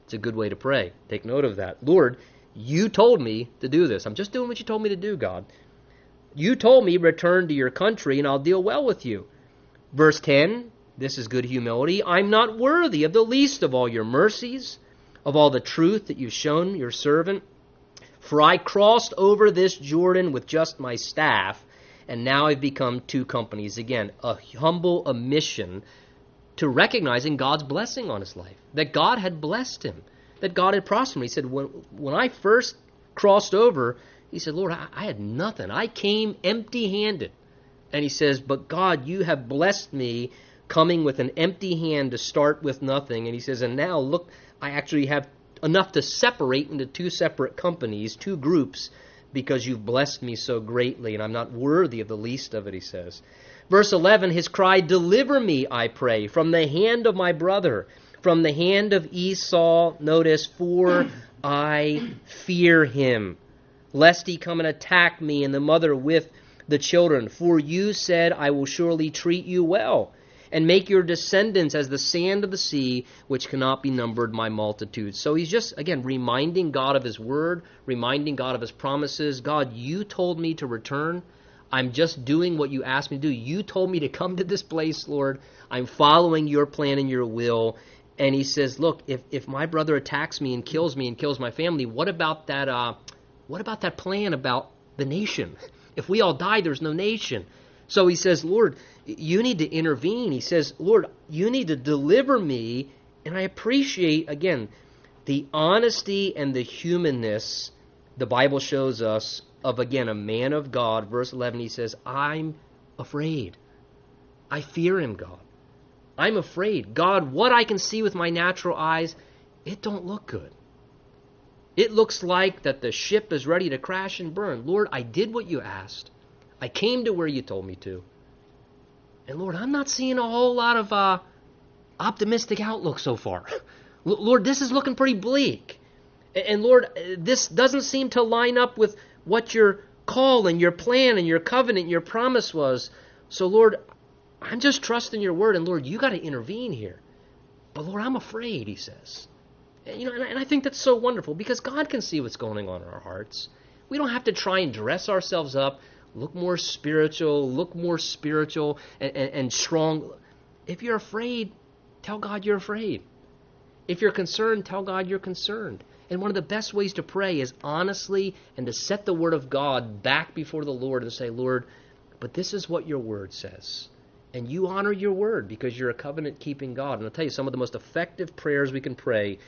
It's a good way to pray. Take note of that. Lord, you told me to do this. I'm just doing what you told me to do, God. You told me, return to your country, and I'll deal well with you. Verse 10 this is good humility. I'm not worthy of the least of all your mercies, of all the truth that you've shown your servant. For I crossed over this Jordan with just my staff, and now I've become two companies. Again, a humble omission to recognizing God's blessing on his life, that God had blessed him, that God had prospered him. He said, When, when I first crossed over, he said, Lord, I, I had nothing. I came empty handed. And he says, But God, you have blessed me coming with an empty hand to start with nothing. And he says, and now look, I actually have enough to separate into two separate companies, two groups, because you've blessed me so greatly, and I'm not worthy of the least of it, he says. Verse 11, his cry, Deliver me, I pray, from the hand of my brother, from the hand of Esau. Notice, for I fear him, lest he come and attack me and the mother with the children. For you said, I will surely treat you well and make your descendants as the sand of the sea, which cannot be numbered my multitude. So he's just, again, reminding God of his word, reminding God of his promises. God, you told me to return. I'm just doing what you asked me to do. You told me to come to this place, Lord. I'm following your plan and your will. And he says, Look, if, if my brother attacks me and kills me and kills my family, what about that uh, what about that plan about the nation? If we all die, there's no nation. So he says, Lord, you need to intervene. He says, Lord, you need to deliver me. And I appreciate, again, the honesty and the humanness the Bible shows us of, again, a man of God. Verse 11, he says, I'm afraid. I fear him, God. I'm afraid. God, what I can see with my natural eyes, it don't look good. It looks like that the ship is ready to crash and burn. Lord, I did what you asked. I came to where you told me to. And Lord, I'm not seeing a whole lot of uh, optimistic outlook so far. Lord, this is looking pretty bleak. And Lord, this doesn't seem to line up with what your call and your plan and your covenant and your promise was. So, Lord, I'm just trusting your word. And Lord, you got to intervene here. But Lord, I'm afraid, he says. And, you know, and I think that's so wonderful because God can see what's going on in our hearts. We don't have to try and dress ourselves up look more spiritual, look more spiritual and, and, and, strong. If you're afraid, tell God you're afraid. If you're concerned, tell God you're concerned. And one of the best ways to pray is honestly and to set the Word of God back before the Lord and say, Lord, but this is what your Word says. And you honor your Word because you're a covenant keeping God. And I'll tell you, some of the most effective prayers we can pray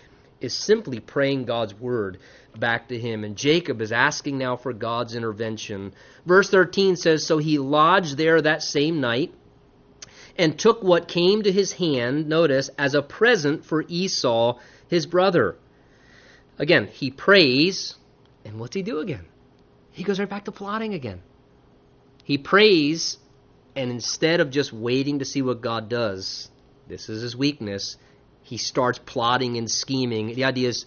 is simply praying God's word back to him. And Jacob is asking now for God's intervention. Verse 13 says So he lodged there that same night and took what came to his hand, notice, as a present for Esau, his brother. Again, he prays, and what's he do again? He goes right back to plotting again. He prays, and instead of just waiting to see what God does, this is his weakness he starts plotting and scheming. The idea is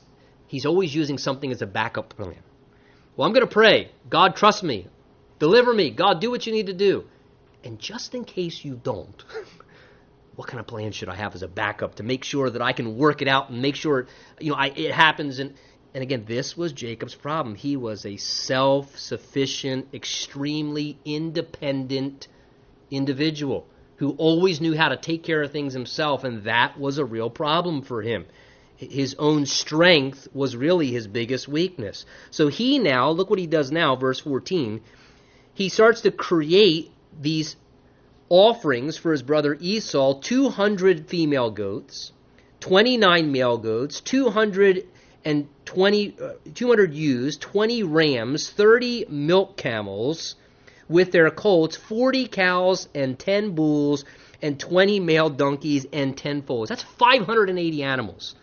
he's always using something as a backup plan. Well, I'm going to pray. God, trust me. Deliver me. God, do what you need to do. And just in case you don't, what kind of plan should I have as a backup to make sure that I can work it out and make sure you know I, it happens? And and again, this was Jacob's problem. He was a self-sufficient, extremely independent individual who always knew how to take care of things himself, and that was a real problem for him. His own strength was really his biggest weakness. So he now, look what he does now, verse 14. He starts to create these offerings for his brother Esau 200 female goats, 29 male goats, 200 and 20, uh, 200 ewes, 20 rams, 30 milk camels, with their colts 40 cows and 10 bulls and 20 male donkeys and 10 foals. That's 580 animals.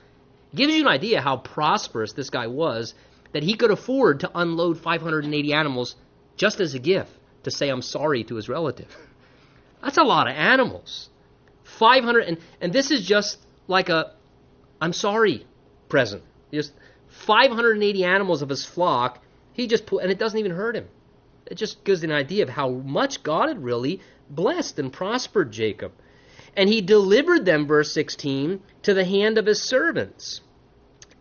gives you an idea how prosperous this guy was that he could afford to unload 580 animals just as a gift to say I'm sorry to his relative. That's a lot of animals. 500 and, and this is just like a I'm sorry present. Just 580 animals of his flock. He just put, and it doesn't even hurt him. It just gives an idea of how much God had really blessed and prospered Jacob. And he delivered them, verse 16, to the hand of his servants.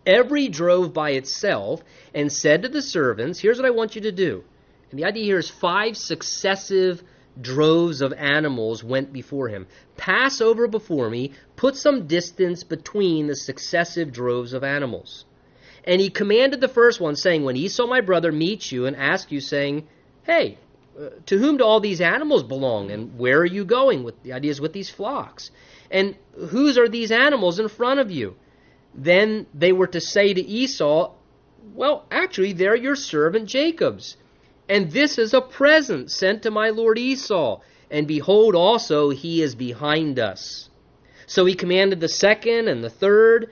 Every drove by itself and said to the servants, Here's what I want you to do. And the idea here is five successive droves of animals went before him. Pass over before me, put some distance between the successive droves of animals. And he commanded the first one, saying, When Esau my brother meets you and asks you, saying, Hey, uh, to whom do all these animals belong? And where are you going? With the ideas with these flocks. And whose are these animals in front of you? Then they were to say to Esau, Well, actually, they're your servant Jacob's. And this is a present sent to my lord Esau. And behold, also, he is behind us. So he commanded the second and the third,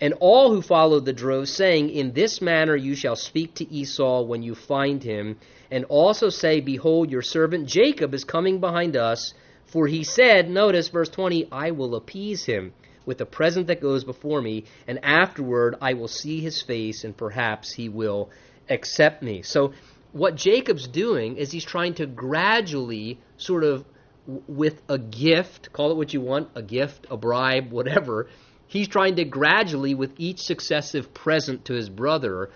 and all who followed the drove, saying, In this manner you shall speak to Esau when you find him, and also say, Behold, your servant Jacob is coming behind us. For he said, notice verse 20, I will appease him with the present that goes before me, and afterward I will see his face, and perhaps he will accept me. So, what Jacob's doing is he's trying to gradually, sort of, with a gift, call it what you want, a gift, a bribe, whatever, he's trying to gradually, with each successive present to his brother,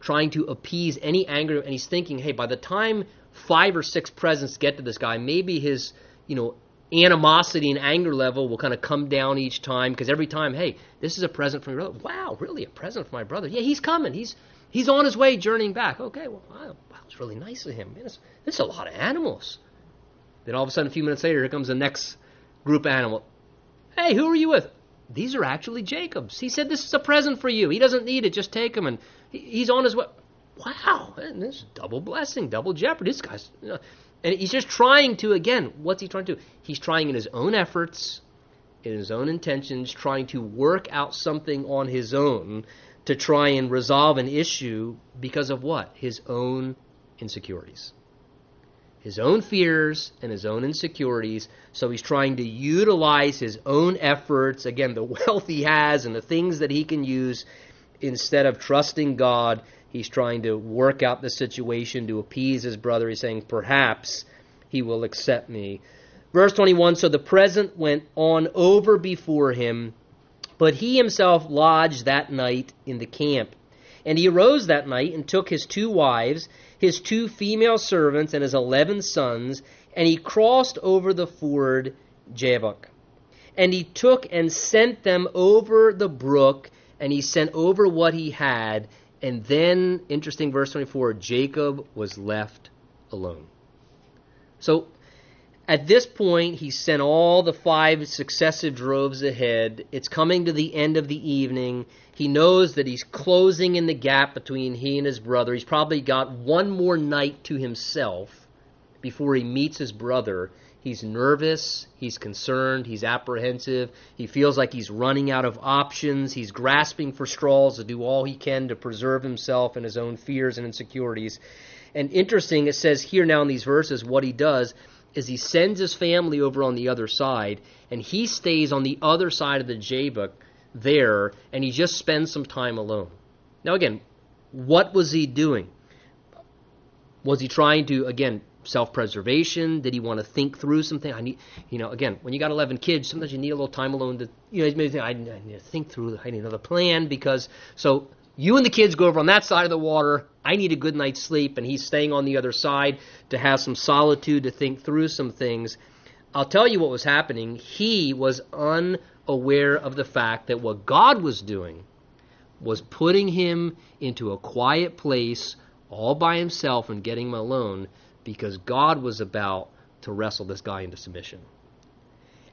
trying to appease any anger, and he's thinking, hey, by the time five or six presents get to this guy, maybe his, you know, animosity and anger level will kind of come down each time because every time, hey, this is a present from your brother. Wow, really, a present from my brother? Yeah, he's coming. He's he's on his way, journeying back. Okay, well, wow, wow it's really nice of him. Man, this is a lot of animals. Then all of a sudden, a few minutes later, here comes the next group animal. Hey, who are you with? These are actually Jacob's. He said this is a present for you. He doesn't need it. Just take them, and he's on his way. Wow, this is double blessing, double jeopardy. This guy's. You know, and he's just trying to, again, what's he trying to do? He's trying in his own efforts, in his own intentions, trying to work out something on his own to try and resolve an issue because of what? His own insecurities. His own fears and his own insecurities. So he's trying to utilize his own efforts, again, the wealth he has and the things that he can use, instead of trusting God He's trying to work out the situation to appease his brother. He's saying, Perhaps he will accept me. Verse 21 So the present went on over before him, but he himself lodged that night in the camp. And he arose that night and took his two wives, his two female servants, and his eleven sons, and he crossed over the ford Jabbok. And he took and sent them over the brook, and he sent over what he had, and then, interesting, verse 24 Jacob was left alone. So, at this point, he sent all the five successive droves ahead. It's coming to the end of the evening. He knows that he's closing in the gap between he and his brother. He's probably got one more night to himself before he meets his brother. He's nervous, he's concerned, he's apprehensive, he feels like he's running out of options, he's grasping for straws to do all he can to preserve himself and his own fears and insecurities. And interesting, it says here now in these verses, what he does is he sends his family over on the other side, and he stays on the other side of the Jabbok there, and he just spends some time alone. Now, again, what was he doing? Was he trying to, again, self-preservation? Did he want to think through something? I need, you know, again, when you got 11 kids, sometimes you need a little time alone to, you know, maybe think, I, need to think through. I need another plan because so you and the kids go over on that side of the water. I need a good night's sleep, and he's staying on the other side to have some solitude to think through some things. I'll tell you what was happening. He was unaware of the fact that what God was doing was putting him into a quiet place all by himself and getting him alone because God was about to wrestle this guy into submission.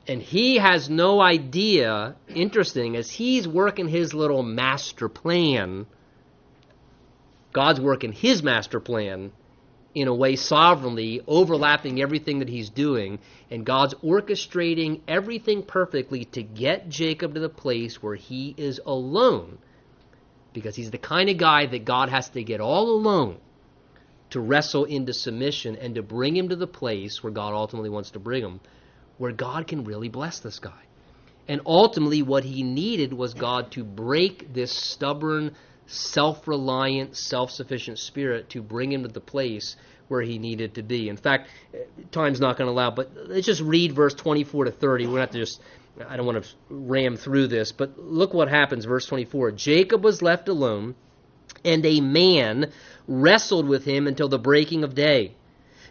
And he has no idea, interesting, as he's working his little master plan, God's working his master plan in a way sovereignly, overlapping everything that he's doing, and God's orchestrating everything perfectly to get Jacob to the place where he is alone. Because he's the kind of guy that God has to get all alone to wrestle into submission and to bring him to the place where God ultimately wants to bring him, where God can really bless this guy. And ultimately, what he needed was God to break this stubborn, self reliant, self sufficient spirit to bring him to the place where he needed to be. In fact, eh, time's not going to allow, but let's just read verse 24 to 30. We're going to have to just, I don't want to ram through this, but look what happens, verse 24. Jacob was left alone, and a man wrestled with him until the breaking of day.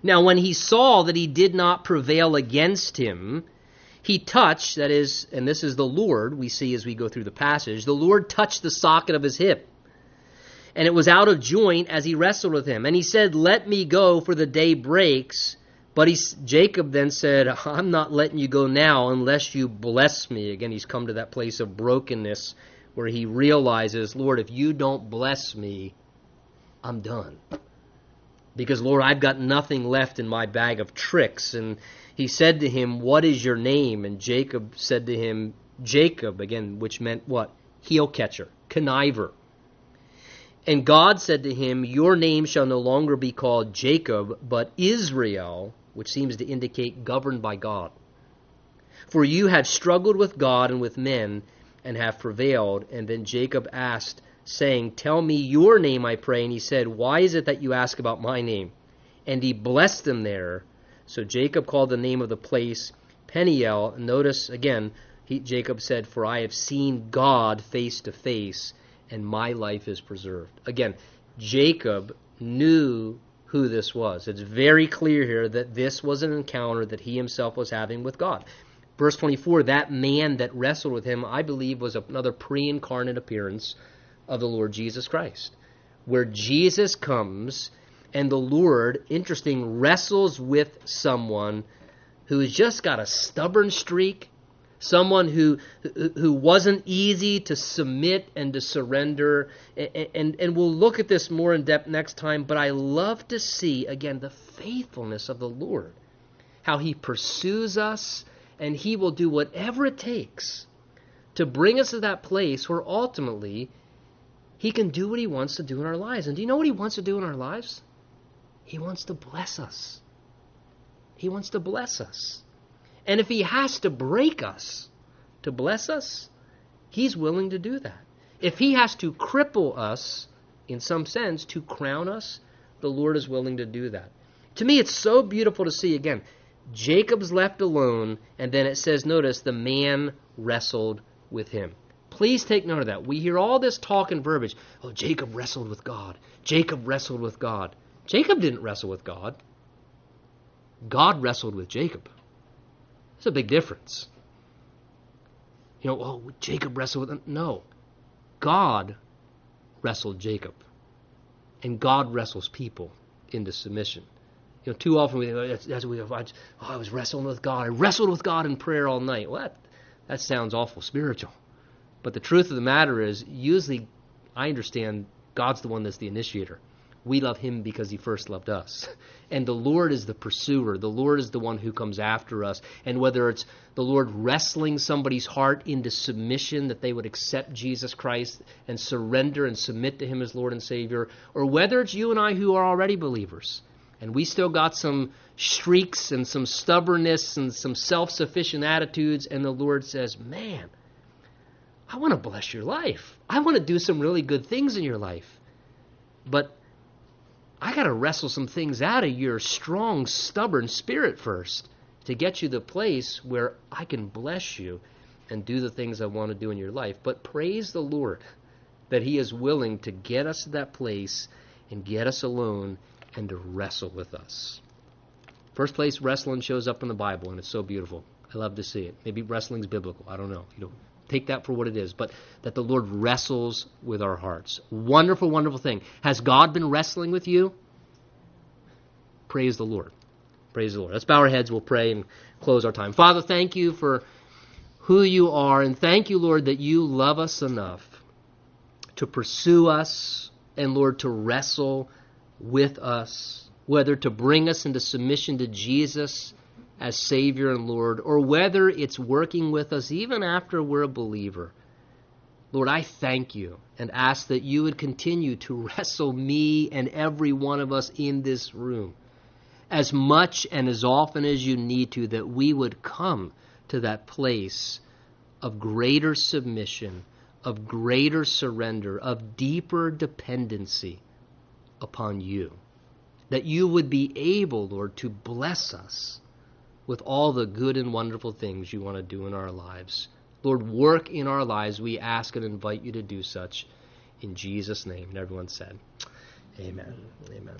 Now, when he saw that he did not prevail against him, he touched, that is, and this is the Lord, we see as we go through the passage, the Lord touched the socket of his hip. And it was out of joint as he wrestled with him. And he said, Let me go, for the day breaks. But he, Jacob then said, I'm not letting you go now unless you bless me. Again, he's come to that place of brokenness where he realizes, Lord, if you don't bless me, I'm done. Because, Lord, I've got nothing left in my bag of tricks. And he said to him, What is your name? And Jacob said to him, Jacob, again, which meant what? Heel catcher, conniver. And God said to him, Your name shall no longer be called Jacob, but Israel, which seems to indicate governed by God. For you have struggled with God and with men, and have prevailed. And then Jacob asked, saying, Tell me your name, I pray. And he said, Why is it that you ask about my name? And he blessed them there. So Jacob called the name of the place Peniel. Notice again, he, Jacob said, For I have seen God face to face, and my life is preserved. Again, Jacob knew who this was. It's very clear here that this was an encounter that he himself was having with God. Verse 24, that man that wrestled with him, I believe, was another pre incarnate appearance of the Lord Jesus Christ, where Jesus comes and the Lord, interesting, wrestles with someone who has just got a stubborn streak, someone who who wasn't easy to submit and to surrender. And, and, and we'll look at this more in depth next time, but I love to see, again, the faithfulness of the Lord, how he pursues us, and he will do whatever it takes to bring us to that place where ultimately he can do what he wants to do in our lives. And do you know what he wants to do in our lives? He wants to bless us. He wants to bless us. And if he has to break us to bless us, he's willing to do that. If he has to cripple us, in some sense, to crown us, the Lord is willing to do that. To me, it's so beautiful to see again. Jacob's left alone, and then it says, notice, the man wrestled with him. Please take note of that. We hear all this talk and verbiage. Oh, Jacob wrestled with God. Jacob wrestled with God. Jacob didn't wrestle with God. God wrestled with Jacob. It's a big difference. You know, oh, Jacob wrestled with him. No. God wrestled Jacob. And God wrestles people into submission. You know, too often we oh, that's, that's we, oh, oh, I was wrestling with God. I wrestled with God in prayer all night. Well, that, that sounds awful spiritual. But the truth of the matter is, usually I understand God's the one that's the initiator we love him because he first loved us. And the Lord is the pursuer. The Lord is the one who comes after us. And whether it's the Lord wrestling somebody's heart into submission that they would accept Jesus Christ and surrender and submit to him as Lord and Savior, or whether it's you and I who are already believers and we still got some streaks and some stubbornness and some self sufficient attitudes, and the Lord says, Man, I want to bless your life. I want to do some really good things in your life. But I got to wrestle some things out of your strong, stubborn spirit first to get you the place where I can bless you and do the things I want to do in your life. But praise the Lord that He is willing to get us to that place and get us alone and to wrestle with us. First place wrestling shows up in the Bible, and it's so beautiful. I love to see it. Maybe wrestling's biblical. I don't know. You know, Take that for what it is, but that the Lord wrestles with our hearts. Wonderful, wonderful thing. Has God been wrestling with you? Praise the Lord. Praise the Lord. Let's bow our heads. We'll pray and close our time. Father, thank you for who you are, and thank you, Lord, that you love us enough to pursue us and, Lord, to wrestle with us, whether to bring us into submission to Jesus as Savior and Lord, or whether it's working with us even after we're a believer. Lord, I thank you and ask that you would continue to wrestle me and every one of us in this room as much and as often as you need to, that we would come to that place of greater submission, of greater surrender, of deeper dependency upon you. That you would be able, Lord, to bless us with all the good and wonderful things you want to do in our lives. Lord, work in our lives. We ask and invite you to do such in Jesus' name. And everyone said, Amen. Amen.